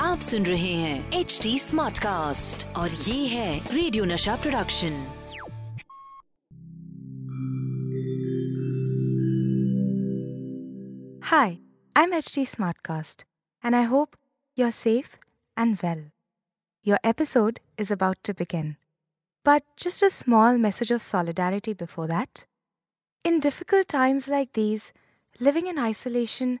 आप सुन रहे हैं एच डी स्मार्ट कास्ट और ये है radio Nasha production Hi, I'm HT Smartcast, and I hope you're safe and well. Your episode is about to begin. But just a small message of solidarity before that. In difficult times like these, living in isolation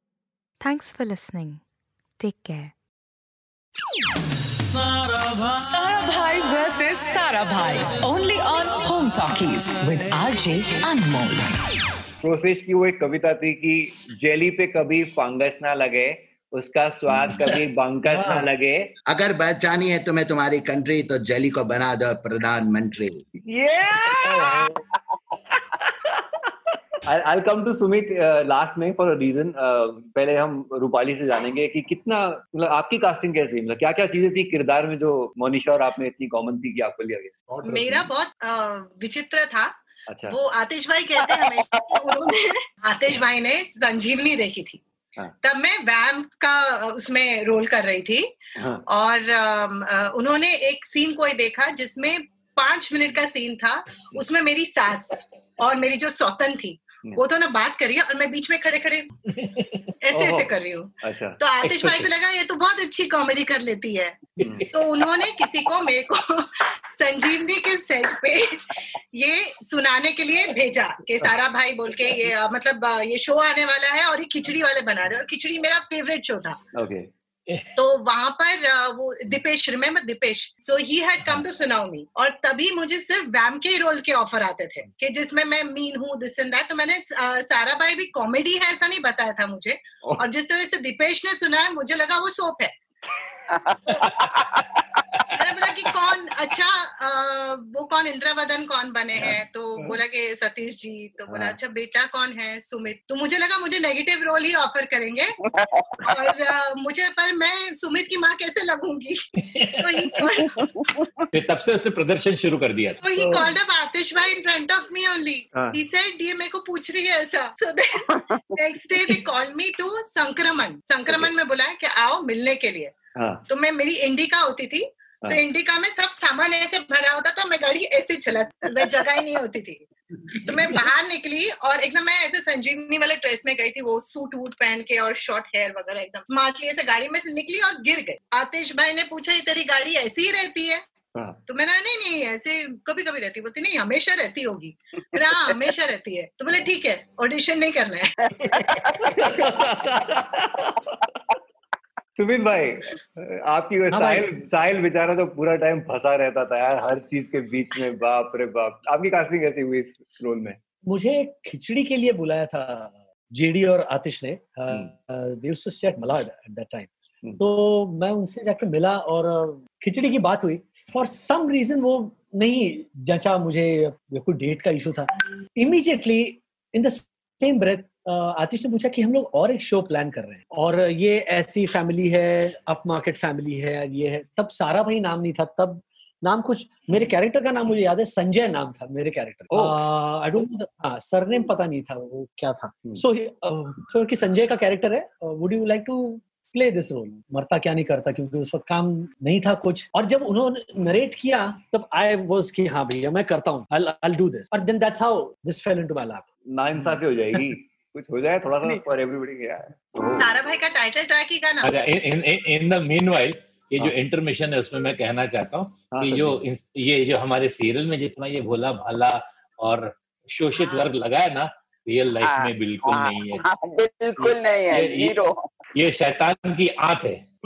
Thanks for listening. Take care. सारा भाई versus Sarabhai. Only on home talkies with RJ Anmol process की वो एक कविता थी कि jelly पे कभी fungus ना लगे उसका स्वाद कभी बंकस ना लगे। अगर बचानी है तुम्हें तुम्हारी कंट्री तो जेली को बना दो प्रधानमंत्री। I'll come to Sumit last में फॉर अ रीजन पहले हम रूपाली से जानेंगे कि कितना मतलब आपकी कास्टिंग कैसी मतलब क्या क्या चीज़ें थी किरदार में जो मोनिशा और आप में इतनी कॉमन थी कि आपको लिया गया? मेरा बहुत विचित्र था। अच्छा। वो आतिश भाई कहते हैं हमेशा उन्होंने आतिश भाई ने संजीवनी देखी थी। हाँ। तब मैं वैम का उसमें रोल कर रही थी। हाँ। और उन्होंने एक सीन कोई देखा जिसमें पाँच मिनट का सीन था। उसमें मेरी सास और मेरी जो सौतन थी। वो तो ना बात कर रही है और मैं बीच में खड़े खड़े ऐसे ऐसे कर रही हूँ। अच्छा। तो आतिश भाई को लगा ये तो बहुत अच्छी कॉमेडी कर लेती है। हम्म, तो उन्होंने किसी को मेरे को संजीवनी के सेट पे ये सुनाने के लिए भेजा कि सारा भाई बोल के ये मतलब ये शो आने वाला है और ये खिचड़ी वाले बना रहे और खिचड़ी मेरा फेवरेट शो था। ओके तो वहाँ पर वो Dipesh remember Dipesh? So he had come to सुनाओ मी और तभी मुझे सिर्फ़ वैम के रोल के ऑफ़र आते थे कि जिसमें मैं मीन हूँ दिस एंड दैट तो मैंने सारा भाई भी कॉमेडी है ऐसा नहीं बताया था मुझे। और जिस तरह से दीपेश ने सुना है मुझे लगा वो सोप है। मैंने बोला कि कौन अच्छा अ, वो कौन इंद्रवदन कौन बने हैं? तो बोला कि सतीश जी तो बोला हाँ। अच्छा बेटा कौन है? सुमित। तो मुझे लगा मुझे नेगेटिव रोल ही ऑफ़र करेंगे। और अ, मुझे पर मैं सुमित की माँ कैसे लगूँगी? तो ही तब से उसने प्रदर्शन शुरू कर दिया तो ही कॉल्ड अप आतिश भाई in front of me only हाँ। ही सेड ये मेरे को पूछ रही है ऐसा। So next day they called me to संक्रमण। संक्रमण में बुलाया कि आओ मिलने के लिए। हाँ तो मैं मेरी इंडिका होती थी तो हाँ। इंडिका में सब सामान ऐसे भरा होता था मैं गाड़ी ऐसे चला मैं जगह ही नहीं होती थी। तो मैं बाहर निकली और एकदम मैं ऐसे संजीवनी वाले ड्रेस में गई थी वो सूट वूट पहन के और शॉर्ट हेयर वगैरह एकदम स्मार्टली ऐसे गाड़ी में से निकली और गिर गई। आतिश भाई ने पूछा ये तेरी गाड़ी ऐसी ही रहती है? हाँ। तो मैंने नहीं नहीं ऐसे कभी कभी रहती बोलती नहीं हमेशा रहती होगी। हाँ हमेशा रहती है। तो बोले ठीक है ऑडिशन नहीं करना है। सुमित भाई आपकी वो हाँ साहिल साहिल बेचारा तो पूरा टाइम फंसा रहता था यार हर चीज़ के बीच में बाप रे बाप। आपकी कास्टिंग कैसी हुई इस रोल में? मुझे खिचड़ी के लिए बुलाया था जेडी और आतिश ने मलाड एट दैट टाइम। तो मैं उनसे जाकर मिला और खिचड़ी की बात हुई। फॉर सम रीजन वो नहीं जचा मुझे कोई डेट का इशू था। Immediately in the same breath Atish ने पूछा कि हम लोग और एक शो प्लान कर रहे हैं। और ये ऐसी फैमिली है अप मार्केट फैमिली है ये है। तब सारा भाई नाम नहीं था तब नाम कुछ मेरे कैरेक्टर का नाम मुझे याद है संजय नाम था मेरे कैरेक्टर. आई डोंट सरनेम पता नहीं था वो क्या था. सो सो कि संजय का कैरेक्टर है would you like to play this role मरता क्या नहीं करता क्योंकि उस वक्त काम नहीं था कुछ। और जब उन्होंने नरेट किया तब आई वाज कि हाँ भैया मैं करता हूँ आई आई डू दिस और then that's how this fell into my lap नाइंसाफी हो जाएगी। कुछ हो जाए थोड़ा सा फॉर एवरीबॉडी है। सारा भाई का टाइटल ट्रैक ही गाना। अच्छा इन इन इन द मीनवाइल ये जो हाँ। इंटरमिशन है उसमें मैं कहना चाहता हूँ हाँ, कि जो ये जो हमारे सीरियल में जितना ये भोला भाला और शोषित हाँ। वर्ग लगा है ना रियल लाइफ हाँ, में बिल्कुल हाँ, नहीं है। हाँ, बिल्कुल नहीं है ज़ीरो ये शैतान की आँख है।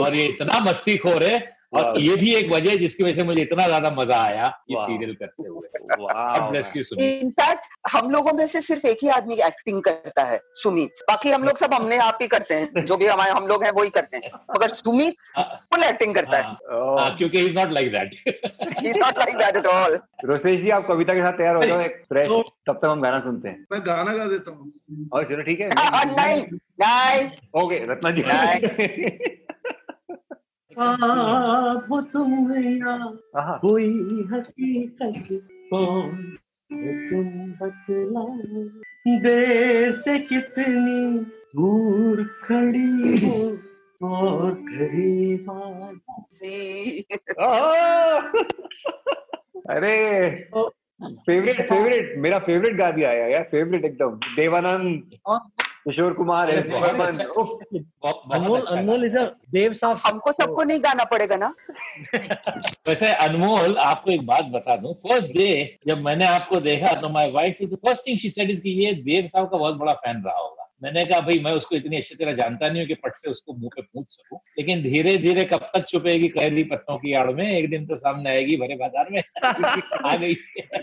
और ये इतना मस्तीखोर है और ये भी एक वजह है जिसकी वजह से मुझे इतना ज़्यादा मज़ा आया ये सीरियल करते हुए। वाह। इनफैक्ट हम लोगों में से सिर्फ़ एक ही आदमी एक्टिंग करता है सुमित बाकी हम लोग सब हमने आप ही करते हैं। जो भी हमारे हम लोग हैं वो ही करते हैं। मगर सुमित फुल एक्टिंग करता है। हाँ, हाँ, क्योंकि is not like that is not like that at all Rosesh ji आप कविता के साथ तैयार हो जाओ एक फ्रेश तो- तब तक हम गाना सुनते हैं। मैं गाना गा देता हूँ। हाँ, और चलो ठीक है। नहीं नहीं। ओके रत्ना जी। आप तुम या कोई हकीकत कौन है तुम बतलाओ देर से कितनी दूर खड़ी हो और करीब अरे फेवरेट फेवरेट मेरा फेवरेट गा दिया है यार फेवरेट एकदम देवानंद। किशोर कुमार अच्छा। बहुत अनमोल अच्छा अनमोल इज़ देव साहब हमको सबको नहीं गाना पड़ेगा ना? वैसे अनमोल आपको एक बात बता दूँ। फ़र्स्ट डे जब मैंने आपको देखा तो my wife first thing she said is कि ये देव साहब का बहुत बड़ा फ़ैन रहा होगा। मैंने कहा भाई मैं उसको इतनी अच्छी तरह जानता नहीं हूँ कि पट से उसको मुँह पे पूछ सकूँ। लेकिन धीरे धीरे कब तक छुपेगी कैरी पत्तों की आड़ में एक दिन तो सामने आएगी भरे बाज़ार में। आ गई।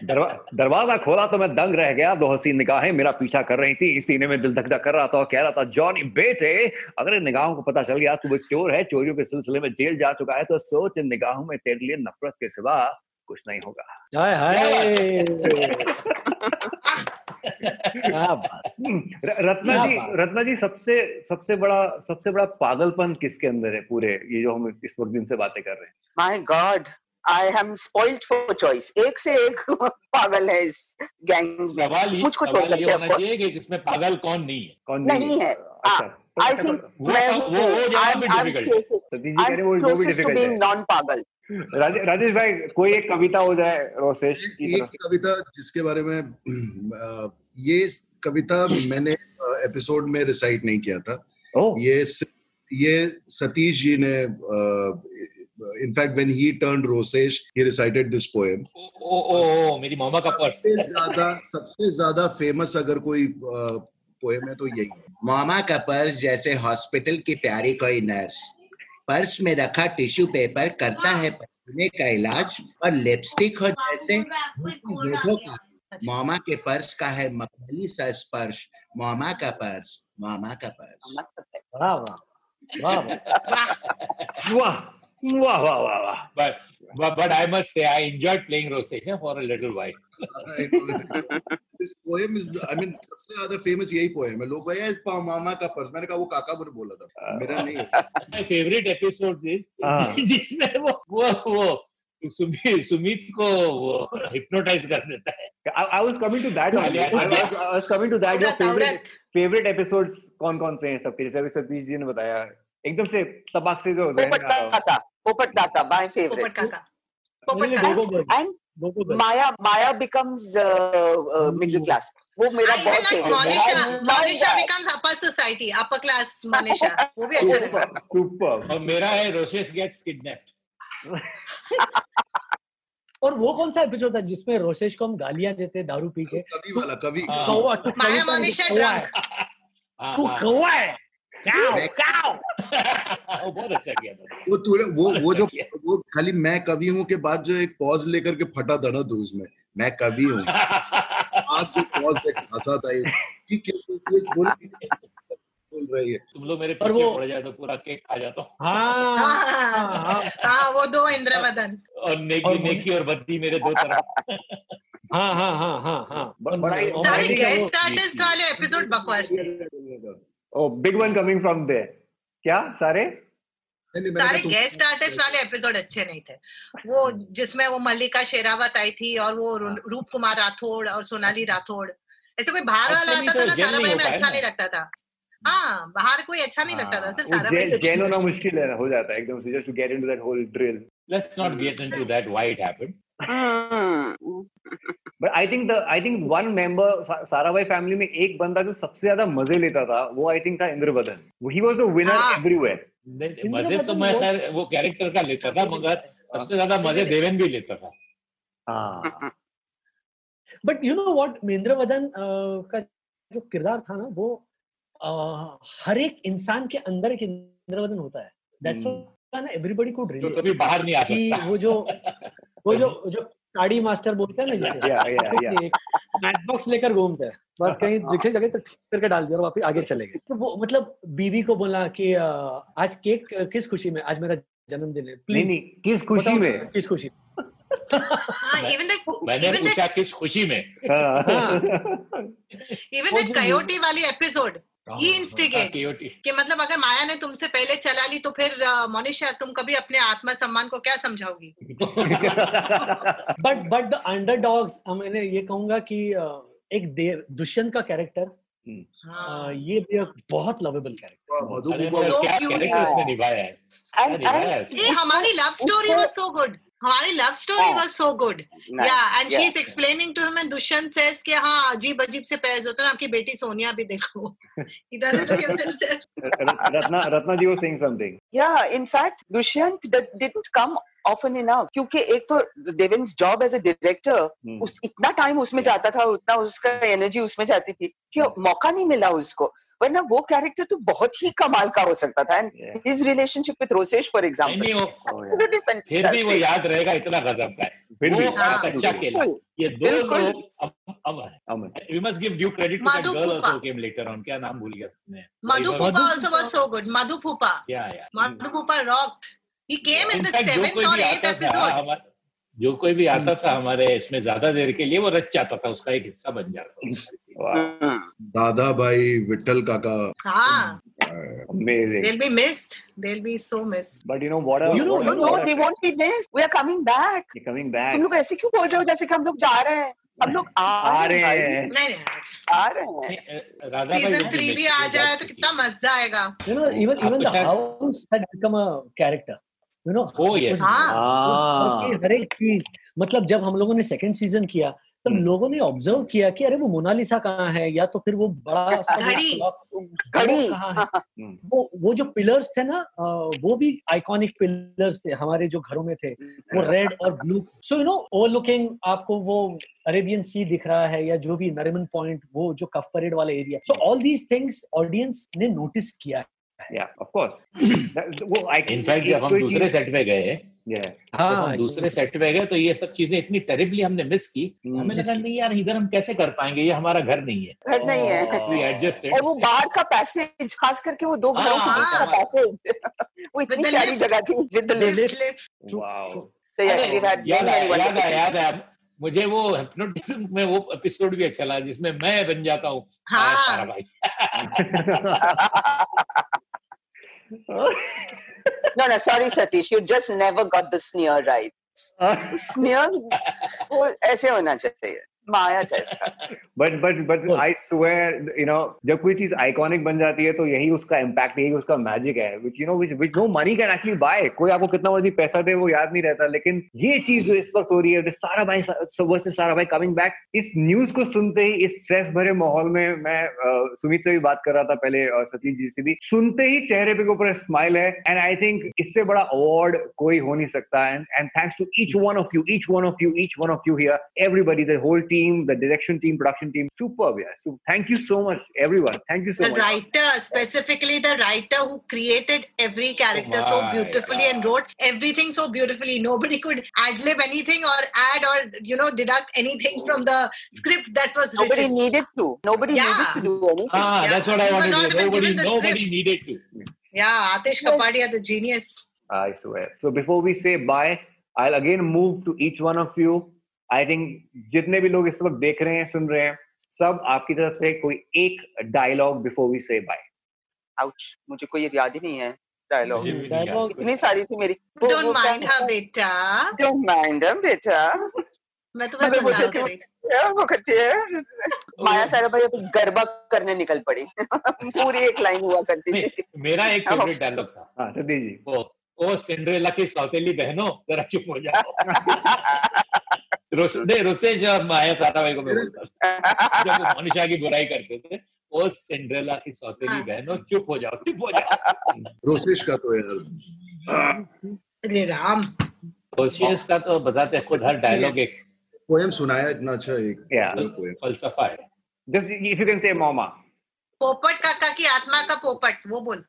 दरवाज़ा खोला तो मैं दंग रह गया। दो हसीन निगाहें मेरा पीछा कर रही थी। इसी ने में दिल धक धक कर रहा था और कह रहा था जॉनी बेटे अगर इन निगाहों को पता चल गया तू एक चोर है चोरियों के सिलसिले में जेल जा चुका है तो सोच इन निगाहों में तेरे लिए नफरत के सिवा कुछ नहीं होगा। हाय हाय। रत्ना जी रत्ना जी सबसे सबसे बड़ा सबसे बड़ा पागलपन किसके अंदर है पूरे ये जो हम इस वक्त दिन से बातें कर रहे हैं? My god I am spoiled for choice एक से एक पागल है इस गैंग में। सवाल ये मुझको छोड़ सवाल ये होना चाहिए कि इसमें पागल कौन नहीं है। कौन नहीं नहीं है। है। अच्छा। तो तो I think मैं वो वो जवाब भी डिफ़िकल्ट तो कह रहे वो भी डिफ़िकल्ट है। नॉन पागल राजेश भाई कोई एक कविता हो जाए रोसेश की एक कविता जिसके बारे में ये कविता मैंने एपिसोड में रिसाइट नहीं किया था। ये ये सतीश जी ने in fact when he turned rosesh recited this poem oh oh oh oh, oh meri सबसे ज़्यादा सबसे ज़्यादा फ़ेमस अगर कोई पोएम है तो यही है। मामा का पर्स जैसे हॉस्पिटल की प्यारी कोई नर्स पर्स में रखा टिश्यू पेपर करता है पसीने का इलाज और लिपस्टिक हो जैसे का मामा के पर्स का है मखमली सा स्पर्श मामा का पर्स। मामा का पर्स। वाह वाह वाह वाह। वाह। वाह वाह वाह वाह but but, I must say I enjoyed playing Rosacea for a little while. This poem is I mean सबसे ज़्यादा फ़ेमस यही पोएम है लोग भाई "ये पा- मामा का पर्स मैंने कहा वो काका ने बोला था मेरा नहीं है My favorite episode is हाँ। जिसमें वो वो वो सुमित सुमित को वो हिप्नोटाइज कर देता है I, I was coming to that only. I was, I was coming to that. Your favorite favorite episodes कौन कौन से हैं सबके जैसे अभी सतीश जी ने बताया एकदम से तबाक से जो हो। दाता Popat Tata, my favorite. Popat Kaka. Popat Kaka. And Maya, Maya becomes uh, uh, middle class. वो मेरा बहुत favourite Monisha becomes upper society, upper class Monisha वो भी अच्छा था Super. और मेरा है Roshes gets kidnapped. और वो कौन सा एपिसोड था जिसमें रोशेश को हम गालियाँ देते दारू पी के वाला तू कौवा है काऊ वो बहुत अच्छा किया वो तूने वो वो जो किया। वो खाली मैं कवि हूँ के बाद जो एक पॉज लेकर के फटा था ना तू उसमें। मैं कवि हूँ। आज जो पॉज देख हंसा था ये कि क्यों ये बोल बोल रही है। तुम लोग मेरे पीछे वो- पड़ जाए तो पूरा केक खा जाता हूँ। हाँ हाँ हाँ। हाँ, वो दो इंद्रवदन. और नेकी नेकी और बद्दी मेरे दो तरफ़। हाँ हाँ हाँ हाँ हाँ। सारे गेस्ट आर्टिस्ट वाले एपिसोड बकवास थे. Oh, big one coming from there. क्या सारे? सारे गेस्ट आर्टिस्ट वाले एपिसोड अच्छे नहीं थे। वो जिसमें वो मल्लिका शेरावत आई थी और वो रूप कुमार राठौड़ और सोनाली राठौड़। ऐसे कोई बाहर वाला अच्छा नहीं आता तो था ना सारा भाई में अच्छा नहीं लगता था। हाँ बाहर कोई अच्छा नहीं लगता था सिर्फ़ सारा भाई जेल होना मुश्किल है हो जाता है एकदम से just to get into that whole drill Let's not get into that why it happened. But I think I think one member Sarabhai family में एक बंदा जो सबसे ज़्यादा मज़े लेता था वो आई थिंक था Indravadan. He. Was the winner. Everywhere मज़े तो मैं खैर वो कैरेक्टर का लेता था मगर सबसे ज़्यादा मज़े देवेन भी लेता था। हाँ। But you know what Mahendra Vadan का जो किरदार था ना वो अ, हर एक इंसान के अंदर एक इंद्रवदन होता है। That's hmm. ना एवरीबॉडी कुड रिलेट कभी बाहर नहीं आ सकता। वो जो वो जो जो साड़ी मास्टर बोलते हैं ना जिसे। या या या एक मैच बॉक्स लेकर घूमते हैं। बस कहीं दिखे जगह तो करके डाल दिया और वापस आगे चले गए। तो वो मतलब बीवी को बोला कि आज केक किस खुशी में? आज मेरा जन्मदिन है। नहीं प्लीज़ नहीं किस खुशी में? किस खुशी हाँ मैंने पूछा किस खुशी में? हाँ। that जो coyote वाली एपिसोड he instigates KOT. कि मतलब अगर माया ने तुमसे पहले चला ली तो फिर मोनिशा तुम कभी अपने आत्मा सम्मान को क्या समझाओगी? बट बट द अंडरडॉग्स मैंने ये कहूँगा कि एक देव दुष्यंत का कैरेक्टर हाँ। ये भी एक बहुत लवेबल कैरेक्टर निभाया है? ये हमारी love story was so good हमारी love story was so good yeah and she is explaining to him and Dushyant says के हाँ अजीब अजीब से पैज होता है आपकी बेटी सोनिया भी देखो। ही रत्ना रत्ना जी वो saying something yeah in fact Dushyant didn't come often enough क्योंकि एक तो Deven's job as a director. उस इतना टाइम उसमें जाता था उतना उसका एनर्जी उसमें जाती थी कि मौका नहीं मिला उसको। वरना वो कैरेक्टर तो बहुत ही कमाल का हो सकता था। And his relationship with Rosesh for example फिर भी वो याद रहेगा इतना गजब का फिर भी और हाँ. कच्चा केला ये दो लोग अब अब we must give due credit to that girl also came later on क्या नाम भूल गया तुमने Pupa also was so good. Madhu या या Madhu Pupa rocked. जो कोई भी आता था हमारे इसमें ज़्यादा देर के लिए वो रच जाता था उसका एक हिस्सा बन जाता दादा भाई विठल काका। ऐसे क्यों बोल रहे हो जैसे हम लोग जा रहे हैं? हम लोग आ रहे हैं आ रहे भी आ जाए तो कितना मज़ा आएगा। You know Oh, yes. उसकी हर एक चीज़ मतलब जब हम लोगों ने सेकंड सीज़न किया तब हम्म। लोगों ने ऑब्ज़र्व किया कि अरे वो मोनालिसा कहाँ है? या तो फिर वो बड़ा। घड़ी। कहाँ है? हम्म। वो वो जो पिलर्स थे ना वो भी आइकॉनिक पिलर्स थे हमारे जो घरों में थे। वो रेड और blue so you know overlooking आपको वो अरेबियन सी दिख रहा है या जो भी नरिमन पॉइंट वो जो कफ परेड वाला area so all these things audience ने नोटिस किया yeah of course. That- वो I इनफैक्ट एक जब हम दूसरे सेट पे गए yeah. जब हम दूसरे सेट पे गए तो ये सब चीज़ें इतनी टेरिबली हमने मिस की हमें लगा नहीं यार इधर हम कैसे कर पाएँगे? ये हमारा घर नहीं है. घर नहीं है। और वो बाहर का पैसेज खास करके वो दो घरों के हाँ, बीच का हाँ। पैसेज वो इतनी प्यारी जगह थी with lift lift lift So yes, we've had याद many, आया many याद याद आया। मुझे वो हिप्नोटिज्म में वो एपिसोड भी अच्छा लगा जिसमें मैं बन जाता हूँ। हाँ। भाई। No, no, sorry, Satish. You just never got the sneer right. Sneer, वो ऐसे होना चाहिए Maya but but but. I swear you know जब कोई चीज़ आइकॉनिक बन जाती है तो यही उसका इम्पैक्ट यही उसका मैजिक है। Which you know which which no money can actually buy कोई आपको कितना मर्ज़ी पैसा दे वो याद नहीं रहता। लेकिन ये चीज़ जो इस वक्त हो रही है सारा भाई वर्सेस सारा भाई कमिंग बैक इस न्यूज़ को सुनते ही इस स्ट्रेस भरे माहौल में मैं अ, सुमित से भी बात कर रहा था पहले और सतीश जी से भी। सुनते ही चेहरे पे ऊपर स्माइल है। एंड आई थिंक इससे बड़ा अवार्ड कोई हो नहीं सकता। And and thanks to each one of you each one of you each one of you here everybody the whole team the direction team production team superb yeah so thank you so much everyone thank you so the much The writer, specifically the writer who created every character so my beautifully and wrote everything so beautifully. Nobody could ad lib anything or add or you know deduct anything from the script that was written. nobody written. needed to nobody Yeah. needed to do anything Ah, Yeah. that's what I wanted to say even nobody nobody needed to Yeah, Atish Kapadia, the genius. i swear so before we say bye i'll again move to each one of you i think जितने भी लोग इस वक्त देख रहे हैं सुन रहे हैं सब आपकी तरफ़ से कोई एक dialogue before we say bye ouch. मुझे कोई याद ही नहीं है डायलॉग। इतनी सारी थी मेरी। Don't mind her, beta. Don't mind beta. मैं तो बस मज़ाक कर। वो- रही वो करती है? माया सारा भाई अभी गरबा करने निकल पड़ी। पूरी एक लाइन हुआ करती थी। मेरा एक फेवरेट डायलॉग था। हाँ सतीश जी। वो ओ सिंड्रेला की सौतेली बहनों जरा चुप हो जाओ। नहीं और माया को मैं बोलता जब वो मनीषा की बुराई करते थे ओ सिंड्रेला की सौतेली हाँ। बहनों चुप हो जाओ चुप हो जाओ। रोसेश का तो यार अरे राम। रोसेश का तो बताते खुद हर डायलॉग एक पोएम सुनाया इतना अच्छा एक फलसफा है। Just if you can say मोमा पोपट काका की आत्मा का पोपट वो बोल।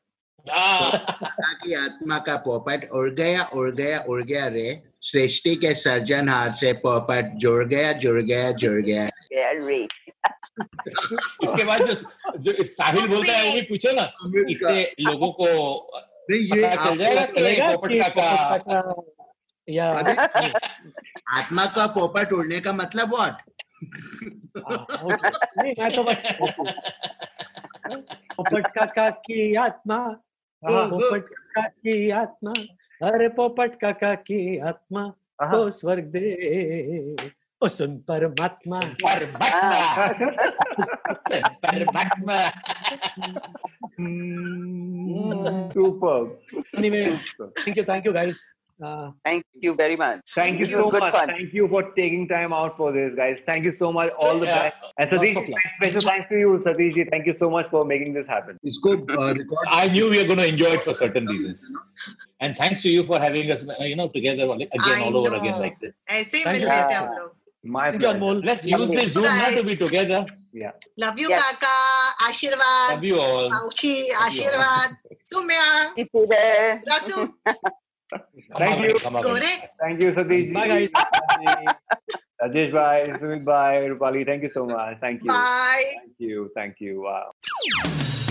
हाँ, काका की आत्मा का पोपट उड़ गया उड़ गया उड़ गया रे। सृष्टि के सर्जन हाथ से पोपट जुड़ गया जुड़ गया जुड़ गया. इसके बाद जो जो साहिल बोलता है वो भी पूछो ना इससे लोगों को नहीं ये पता चल जाएगा कि पोपट कि या। आत्मा का पोपट उड़ने का मतलब व्हाट हाँ, नहीं मैं तो बस पोपट काका की आत्मा? पोपट काका की आत्मा? अरे पोपट काका की आत्मा को स्वर्ग दे। ओ सुन परमात्मा। परमात्मा। परमात्मा। Super anyway thank you thank you guys. Uh, Thank you very much. Thank you so much. Fun. Thank you for taking time out for this, guys. Thank you so much. All the yeah. best. And Satish, special thanks to you, Satish. Thank you so much for making this happen. It's good. Uh, I knew we were going to enjoy it for certain reasons. And thanks to you for having us, uh, you know, together again, I all know. over again like this. Aise Thank you. Yeah. My pleasure. Let's use this Zoom now to be together. Yeah. Love you, yes. Kaka. Ashirvad. Love you all. Auchi, Ashirvad. Sumya. Rasu. Thank you. Thank you, Satish. ji. bye guys Rajesh bhai, Sumit bhai, Rupali. Thank you so much. Thank you. Bye Thank you. Thank you. Wow.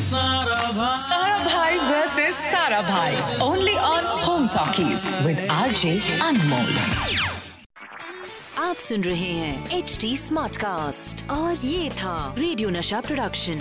Sara Bhai versus Sara Bhai. Only on Home Talkies with RJ Anmol. आप सुन रहे हैं H D smart cast और ये था Radio Nasha production